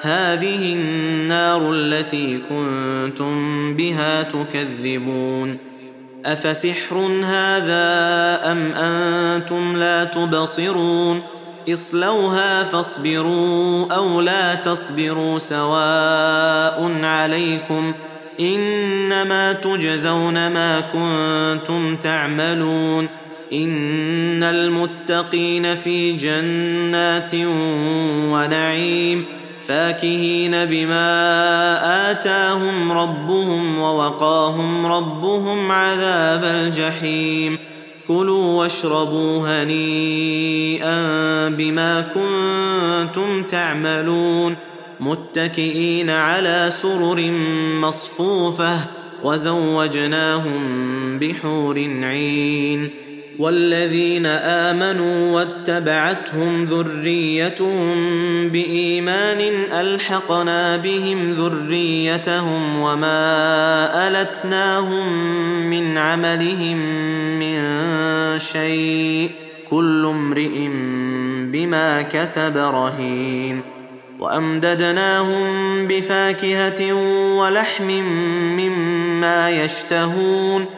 هذه النار التي كنتم بها تكذبون. أفسحر هذا أم أنتم لا تبصرون؟ اصلوها فاصبروا أو لا تصبروا سواء عليكم. إنما تجزون ما كنتم تعملون. إن المتقين في جنات ونعيم. فاكهين بما آتاهم ربهم ووقاهم ربهم عذاب الجحيم. كلوا واشربوا هنيئا بما كنتم تعملون. متكئين على سرر مصفوفة وزوجناهم بحور عين. والذين آمنوا واتبعتهم ذريتهم بإيمان ألحقنا بهم ذريتهم وما ألتناهم من عملهم من شيء كل امرئ بما كسب رهين وأمددناهم بفاكهة ولحم مما يشتهون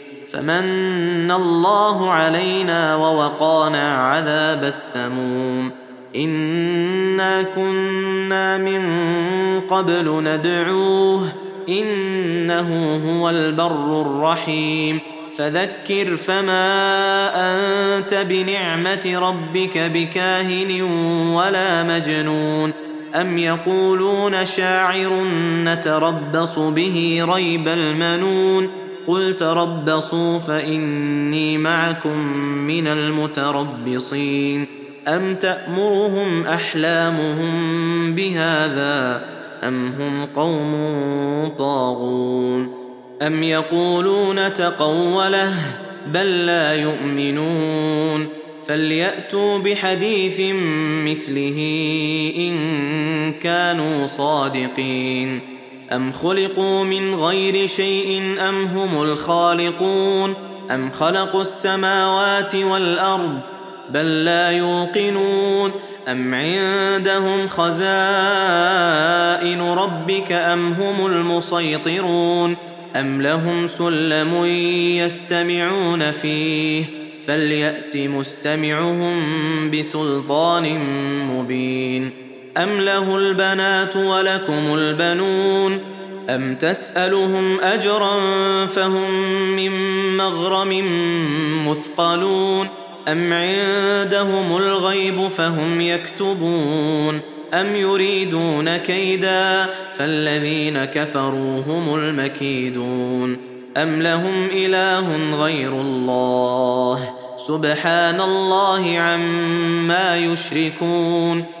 فمن الله علينا ووقانا عذاب السموم. إنا كنا من قبل ندعوه إنه هو البر الرحيم. فذكر فما أنت بنعمة ربك بكاهن ولا مجنون. أم يقولون شاعر نتربص به ريب المنون. قل تربصوا فاني معكم من المتربصين ام تامرهم احلامهم بهذا ام هم قوم طاغون ام يقولون تقوله بل لا يؤمنون فلياتوا بحديث مثله ان كانوا صادقين أم خلقوا من غير شيء أم هم الخالقون أم خلقوا السماوات والأرض بل لا يوقنون أم عندهم خزائن ربك أم هم المسيطرون أم لهم سلم يستمعون فيه فليأت مستمعهم بسلطان مبين أم له البنات ولكم البنون أم تسألهم أجرا فهم من مغرم مثقلون أم عندهم الغيب فهم يكتبون أم يريدون كيدا فالذين كفروا هم المكيدون أم لهم إله غير الله سبحان الله عما يشركون